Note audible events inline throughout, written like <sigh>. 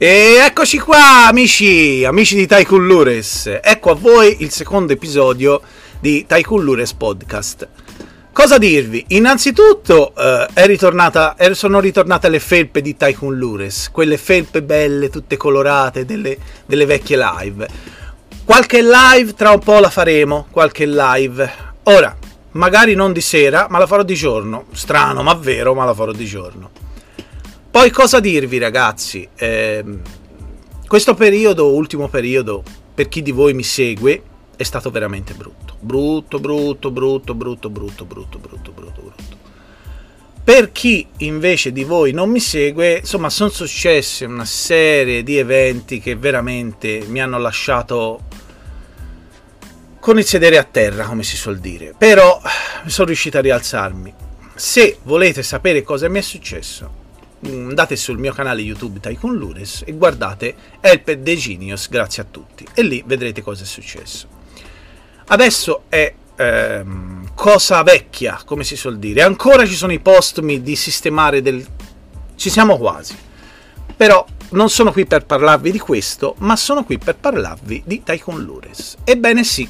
E eccoci qua, amici, amici di Tycoon Lures. Ecco a voi il secondo episodio di Tycoon Lures Podcast. Cosa dirvi? Innanzitutto eh, è ritornata, sono ritornate le felpe di Tycoon Lures, quelle felpe belle, tutte colorate, delle, delle vecchie live. Qualche live tra un po' la faremo, qualche live. Ora, magari non di sera, ma la farò di giorno. Strano, ma vero, ma la farò di giorno. Poi cosa dirvi ragazzi? Eh, questo periodo, ultimo periodo, per chi di voi mi segue, è stato veramente brutto. Brutto, brutto, brutto, brutto, brutto, brutto, brutto, brutto, brutto. Per chi invece di voi non mi segue, insomma, sono successe una serie di eventi che veramente mi hanno lasciato con il sedere a terra, come si suol dire. Però sono riuscito a rialzarmi. Se volete sapere cosa mi è successo, andate sul mio canale YouTube Tycoon Lures e guardate Helped the Genius, grazie a tutti. E lì vedrete cosa è successo. Adesso è ehm, cosa vecchia, come si suol dire. Ancora ci sono i postumi di sistemare del... Ci siamo quasi. Però non sono qui per parlarvi di questo, ma sono qui per parlarvi di Tycoon Lures. Ebbene sì,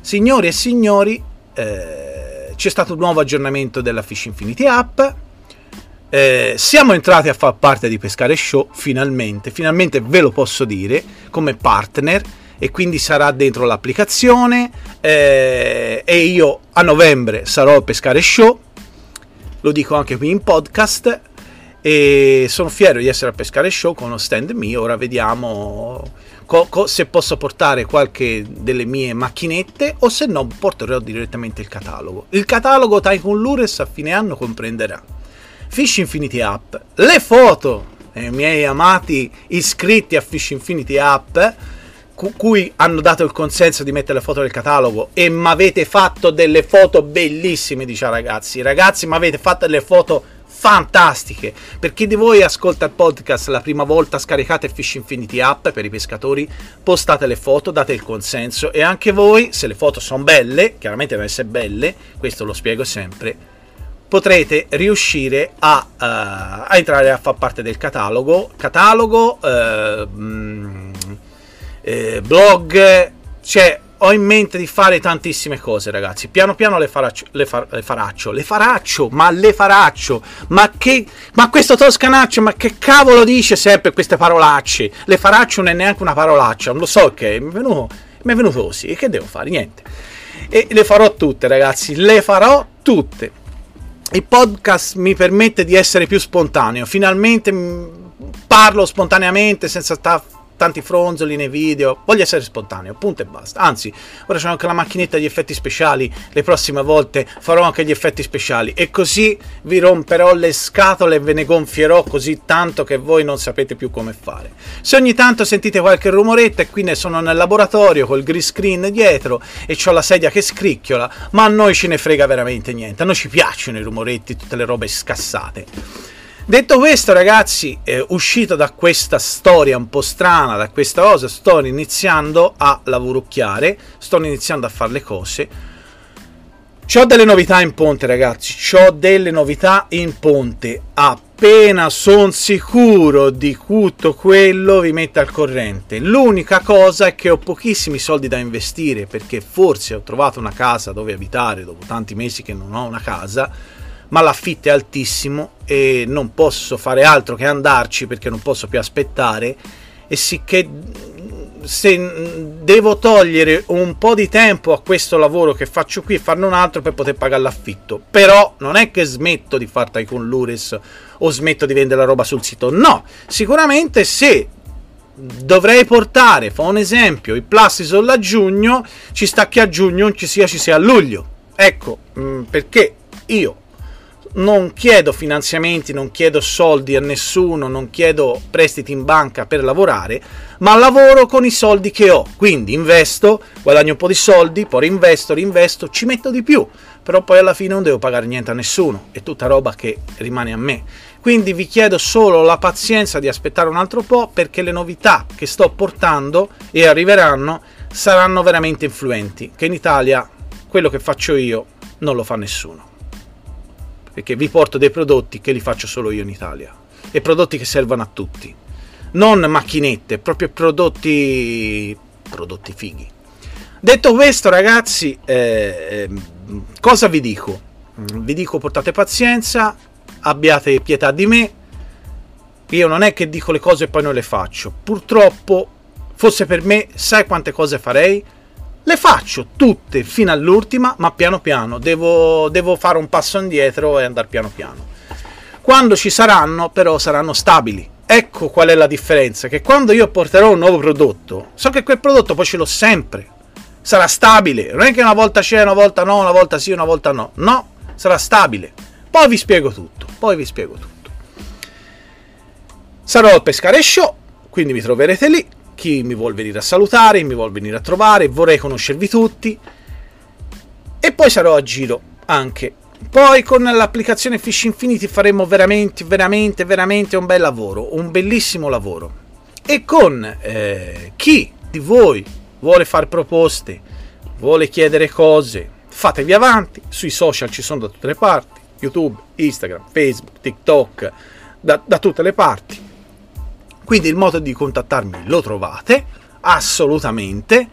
signori e signori, eh, c'è stato un nuovo aggiornamento della Fish Infinity App eh, siamo entrati a far parte di Pescare Show finalmente, finalmente ve lo posso dire come partner e quindi sarà dentro l'applicazione. Eh, e io a novembre sarò a Pescare Show, lo dico anche qui in podcast. E sono fiero di essere a Pescare Show con uno stand mio, ora vediamo co- co- se posso portare qualche delle mie macchinette o se no porterò direttamente il catalogo. Il catalogo Tycoon Lures a fine anno comprenderà Fish Infinity App, le foto dei miei amati iscritti a Fish Infinity App, cu- cui hanno dato il consenso di mettere le foto nel catalogo e mi avete fatto delle foto bellissime, dice ragazzi. Ragazzi, mi avete fatto delle foto fantastiche. Per chi di voi ascolta il podcast la prima volta, scaricate Fish Infinity App per i pescatori, postate le foto, date il consenso e anche voi, se le foto sono belle, chiaramente devono essere belle, questo lo spiego sempre potrete riuscire a, uh, a, entrare a far parte del catalogo, catalogo, uh, mh, eh, blog, cioè ho in mente di fare tantissime cose ragazzi, piano piano le faraccio, le, far, le faraccio, le faraccio, ma le faraccio, ma che, ma questo toscanaccio, ma che cavolo dice sempre queste parolacce, le faraccio non è neanche una parolaccia, non lo so che, mi è venuto, mi è venuto così, e che devo fare? Niente. E le farò tutte ragazzi, le farò tutte il podcast mi permette di essere più spontaneo. Finalmente parlo spontaneamente senza stare tanti fronzoli nei video, voglio essere spontaneo, punto e basta. Anzi, ora c'è anche la macchinetta di effetti speciali, le prossime volte farò anche gli effetti speciali e così vi romperò le scatole e ve ne gonfierò così tanto che voi non sapete più come fare. Se ogni tanto sentite qualche rumoretto e qui ne sono nel laboratorio col green screen dietro e ho la sedia che scricchiola, ma a noi ce ne frega veramente niente, a noi ci piacciono i rumoretti, tutte le robe scassate. Detto questo, ragazzi, eh, uscito da questa storia un po' strana, da questa cosa, sto iniziando a lavorucchiare, sto iniziando a fare le cose. Ho delle novità in ponte, ragazzi. Ho delle novità in ponte. Appena sono sicuro di tutto quello, vi metto al corrente. L'unica cosa è che ho pochissimi soldi da investire perché forse ho trovato una casa dove abitare dopo tanti mesi che non ho una casa ma l'affitto è altissimo e non posso fare altro che andarci perché non posso più aspettare e sicché se devo togliere un po' di tempo a questo lavoro che faccio qui e farne un altro per poter pagare l'affitto. Però non è che smetto di fare Tycoon Lures o smetto di vendere la roba sul sito. No, sicuramente se dovrei portare, fa un esempio, i Plastisol a giugno, ci sta che a giugno non ci sia, ci sia a luglio. Ecco, mm, perché io non chiedo finanziamenti, non chiedo soldi a nessuno, non chiedo prestiti in banca per lavorare, ma lavoro con i soldi che ho. Quindi investo, guadagno un po' di soldi, poi rinvesto, rinvesto, ci metto di più, però poi alla fine non devo pagare niente a nessuno, è tutta roba che rimane a me. Quindi vi chiedo solo la pazienza di aspettare un altro po' perché le novità che sto portando e arriveranno saranno veramente influenti, che in Italia quello che faccio io non lo fa nessuno perché vi porto dei prodotti che li faccio solo io in Italia e prodotti che servono a tutti. non macchinette, proprio prodotti, prodotti fighi. Detto questo, ragazzi, eh, ehm, cosa vi dico? Vi dico portate pazienza, abbiate pietà di me. Io non è che dico le cose e poi non le faccio. Purtroppo, fosse per me, sai quante cose farei? Le faccio tutte fino all'ultima, ma piano piano. Devo, devo fare un passo indietro e andare piano piano. Quando ci saranno, però, saranno stabili. Ecco qual è la differenza, che quando io porterò un nuovo prodotto, so che quel prodotto poi ce l'ho sempre. Sarà stabile, non è che una volta c'è, una volta no, una volta sì, una volta no. No, sarà stabile. Poi vi spiego tutto, poi vi spiego tutto. Sarò al Pescare Show, quindi mi troverete lì. Chi mi vuol venire a salutare, mi vuol venire a trovare, vorrei conoscervi tutti. E poi sarò a giro anche poi con l'applicazione Fish Infinity faremo veramente, veramente, veramente un bel lavoro, un bellissimo lavoro. E con eh, chi di voi vuole fare proposte, vuole chiedere cose, fatevi avanti, sui social ci sono da tutte le parti, YouTube, Instagram, Facebook, TikTok, da, da tutte le parti. Quindi il modo di contattarmi lo trovate, assolutamente,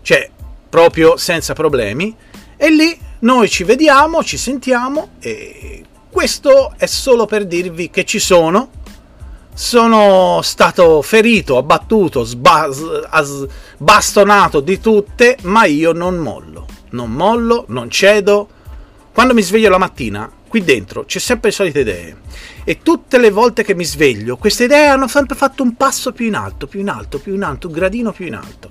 cioè proprio senza problemi, e lì noi ci vediamo, ci sentiamo e questo è solo per dirvi che ci sono. Sono stato ferito, abbattuto, sba- bastonato di tutte, ma io non mollo. Non mollo, non cedo. Quando mi sveglio la mattina, qui dentro c'è sempre le solite idee. E tutte le volte che mi sveglio, queste idee hanno sempre fatto un passo più in alto, più in alto, più in alto, un gradino più in alto.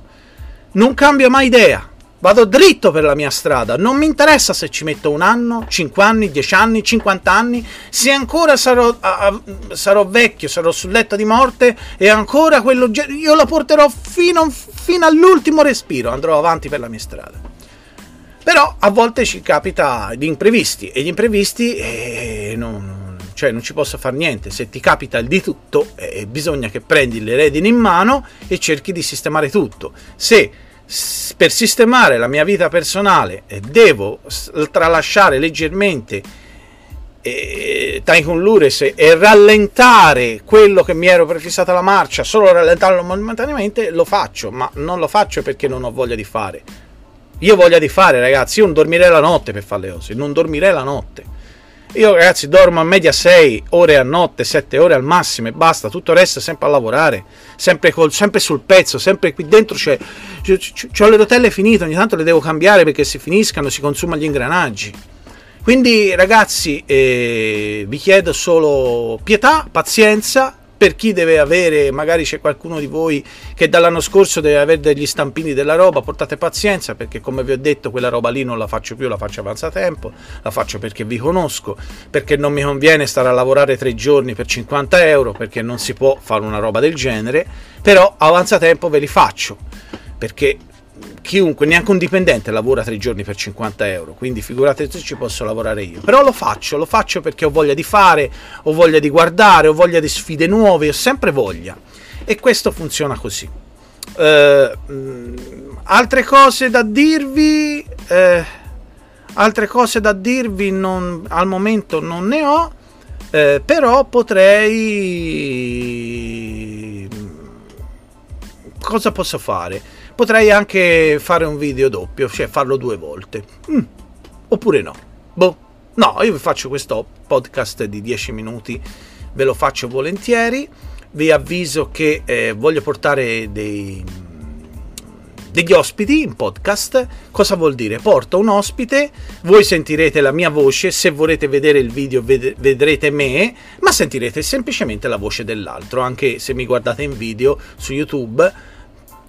Non cambio mai idea Vado dritto per la mia strada, non mi interessa se ci metto un anno, 5 anni, 10 anni, 50 anni, se ancora sarò, a, sarò vecchio, sarò sul letto di morte e ancora quello io lo porterò fino, fino all'ultimo respiro, andrò avanti per la mia strada. Però a volte ci capita di imprevisti e gli imprevisti eh, non, cioè non ci posso fare niente. Se ti capita il di tutto, eh, bisogna che prendi le redini in mano e cerchi di sistemare tutto. Se per sistemare la mia vita personale devo tralasciare leggermente eh, Tycoon Lures e rallentare quello che mi ero prefissato la marcia, solo rallentarlo momentaneamente, lo faccio, ma non lo faccio perché non ho voglia di fare. Io ho voglia di fare, ragazzi, io non dormirei la notte per fare le cose, non dormirei la notte. Io ragazzi dormo a media 6 ore a notte, 7 ore al massimo e basta, tutto il resto è sempre a lavorare, sempre, col, sempre sul pezzo, sempre qui dentro c'è, ho le rotelle finite, ogni tanto le devo cambiare perché si finiscano, si consumano gli ingranaggi. Quindi ragazzi eh, vi chiedo solo pietà, pazienza, per chi deve avere, magari c'è qualcuno di voi che dall'anno scorso deve avere degli stampini della roba, portate pazienza perché come vi ho detto quella roba lì non la faccio più, la faccio avanza tempo, la faccio perché vi conosco, perché non mi conviene stare a lavorare tre giorni per 50 euro, perché non si può fare una roba del genere, però avanza tempo ve li faccio, perché chiunque, neanche un dipendente lavora tre giorni per 50 euro, quindi figurate se ci posso lavorare io. Però lo faccio, lo faccio perché ho voglia di fare, ho voglia di guardare, ho voglia di sfide nuove, ho sempre voglia. E questo funziona così. Uh, altre cose da dirvi, uh, altre cose da dirvi non, al momento non ne ho, uh, però potrei... Cosa posso fare? Potrei anche fare un video doppio, cioè farlo due volte. Mm. Oppure no. Boh. No, io vi faccio questo podcast di 10 minuti, ve lo faccio volentieri. Vi avviso che eh, voglio portare dei, degli ospiti in podcast. Cosa vuol dire? Porto un ospite, voi sentirete la mia voce, se volete vedere il video ved- vedrete me, ma sentirete semplicemente la voce dell'altro, anche se mi guardate in video su YouTube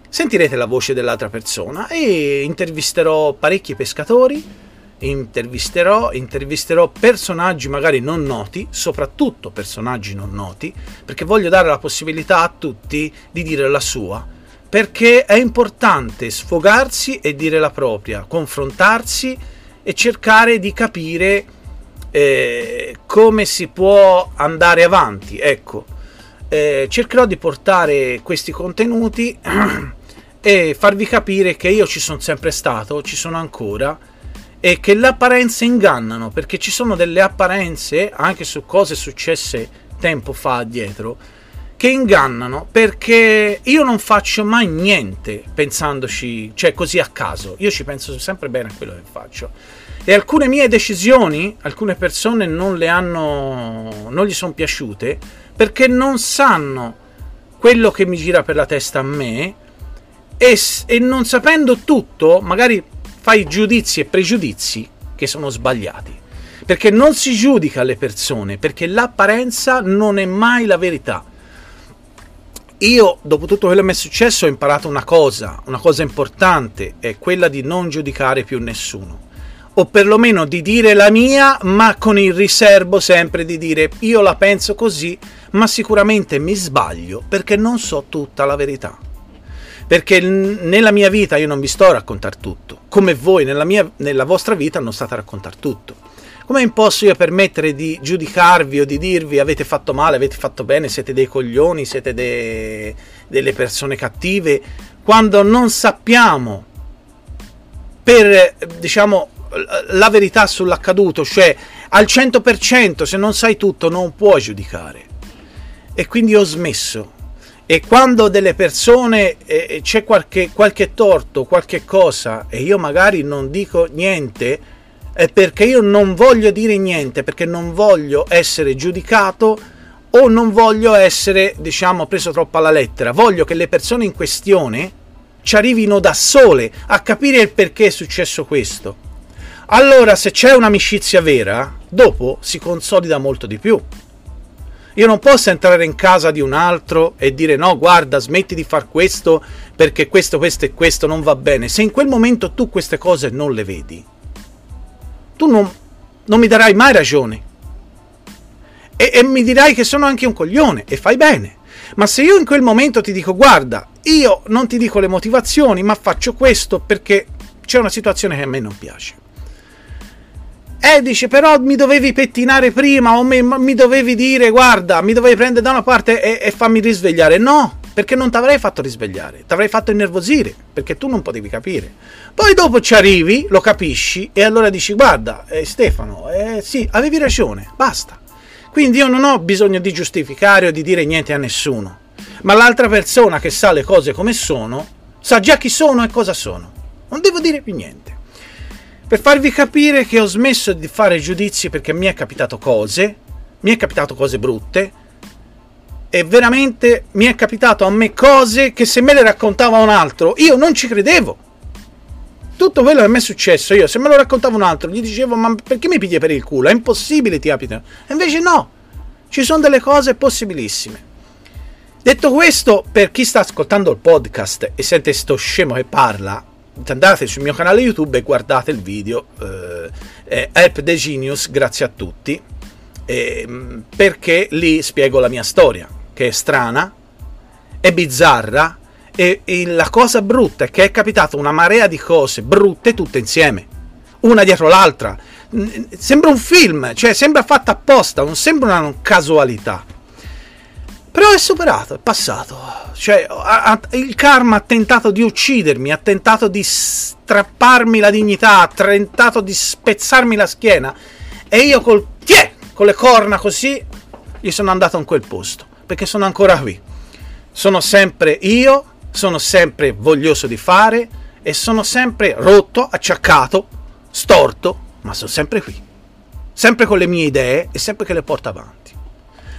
sentirete la voce dell'altra persona e intervisterò parecchi pescatori, intervisterò, intervisterò personaggi magari non noti, soprattutto personaggi non noti, perché voglio dare la possibilità a tutti di dire la sua, perché è importante sfogarsi e dire la propria, confrontarsi e cercare di capire eh, come si può andare avanti. Ecco, eh, cercherò di portare questi contenuti <clears throat> e farvi capire che io ci sono sempre stato, ci sono ancora e che le apparenze ingannano perché ci sono delle apparenze anche su cose successe tempo fa dietro che ingannano perché io non faccio mai niente pensandoci, cioè così a caso. Io ci penso sempre bene a quello che faccio. E alcune mie decisioni, alcune persone non le hanno, non gli sono piaciute perché non sanno quello che mi gira per la testa a me e, e non sapendo tutto, magari fai giudizi e pregiudizi che sono sbagliati. Perché non si giudica le persone, perché l'apparenza non è mai la verità io, dopo tutto quello che mi è successo, ho imparato una cosa, una cosa importante, è quella di non giudicare più nessuno. O perlomeno di dire la mia, ma con il riservo sempre di dire io la penso così, ma sicuramente mi sbaglio perché non so tutta la verità. Perché nella mia vita io non vi sto a raccontare tutto, come voi nella, mia, nella vostra vita non state a raccontare tutto come posso io permettere di giudicarvi o di dirvi avete fatto male, avete fatto bene, siete dei coglioni, siete de... delle persone cattive, quando non sappiamo per, diciamo, la verità sull'accaduto, cioè al 100% se non sai tutto non puoi giudicare. E quindi ho smesso. E quando delle persone eh, c'è qualche, qualche torto, qualche cosa, e io magari non dico niente, è perché io non voglio dire niente, perché non voglio essere giudicato o non voglio essere, diciamo, preso troppo alla lettera. Voglio che le persone in questione ci arrivino da sole a capire il perché è successo questo. Allora, se c'è un'amicizia vera, dopo si consolida molto di più. Io non posso entrare in casa di un altro e dire no, guarda, smetti di far questo perché questo, questo e questo non va bene. Se in quel momento tu queste cose non le vedi, tu non, non mi darai mai ragione. E, e mi dirai che sono anche un coglione, e fai bene. Ma se io in quel momento ti dico, guarda, io non ti dico le motivazioni, ma faccio questo perché c'è una situazione che a me non piace. E dice, però mi dovevi pettinare prima o mi, mi dovevi dire, guarda, mi dovevi prendere da una parte e, e fammi risvegliare. No, perché non ti avrei fatto risvegliare, ti avrei fatto innervosire, perché tu non potevi capire. Poi dopo ci arrivi, lo capisci e allora dici guarda eh, Stefano, eh, sì, avevi ragione, basta. Quindi io non ho bisogno di giustificare o di dire niente a nessuno, ma l'altra persona che sa le cose come sono, sa già chi sono e cosa sono. Non devo dire più niente. Per farvi capire che ho smesso di fare giudizi perché mi è capitato cose, mi è capitato cose brutte, e veramente mi è capitato a me cose che se me le raccontava un altro io non ci credevo. Tutto quello che me è successo, io se me lo raccontava un altro gli dicevo ma perché mi piglia per il culo? È impossibile ti capita. E invece no, ci sono delle cose possibilissime. Detto questo, per chi sta ascoltando il podcast e sente sto scemo che parla, andate sul mio canale YouTube e guardate il video eh, Help the Genius, grazie a tutti, eh, perché lì spiego la mia storia che è strana, è bizzarra e, e la cosa brutta è che è capitata una marea di cose brutte tutte insieme, una dietro l'altra. Sembra un film, cioè sembra fatta apposta, non sembra una casualità. Però è superato, è passato. Cioè, ha, ha, il karma ha tentato di uccidermi, ha tentato di strapparmi la dignità, ha tentato di spezzarmi la schiena. E io col, tiè, con le corna così, gli sono andato in quel posto perché sono ancora qui. Sono sempre io, sono sempre voglioso di fare e sono sempre rotto, acciaccato, storto, ma sono sempre qui. Sempre con le mie idee e sempre che le porto avanti.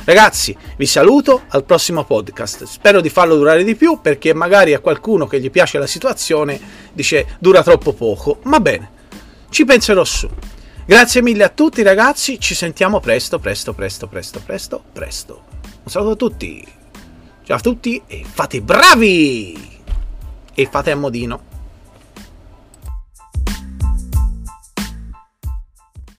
Ragazzi, vi saluto al prossimo podcast. Spero di farlo durare di più perché magari a qualcuno che gli piace la situazione dice dura troppo poco. Ma bene, ci penserò su. Grazie mille a tutti ragazzi, ci sentiamo presto, presto, presto, presto, presto, presto. Un saluto a tutti. Ciao a tutti e fate bravi! E fate a modino.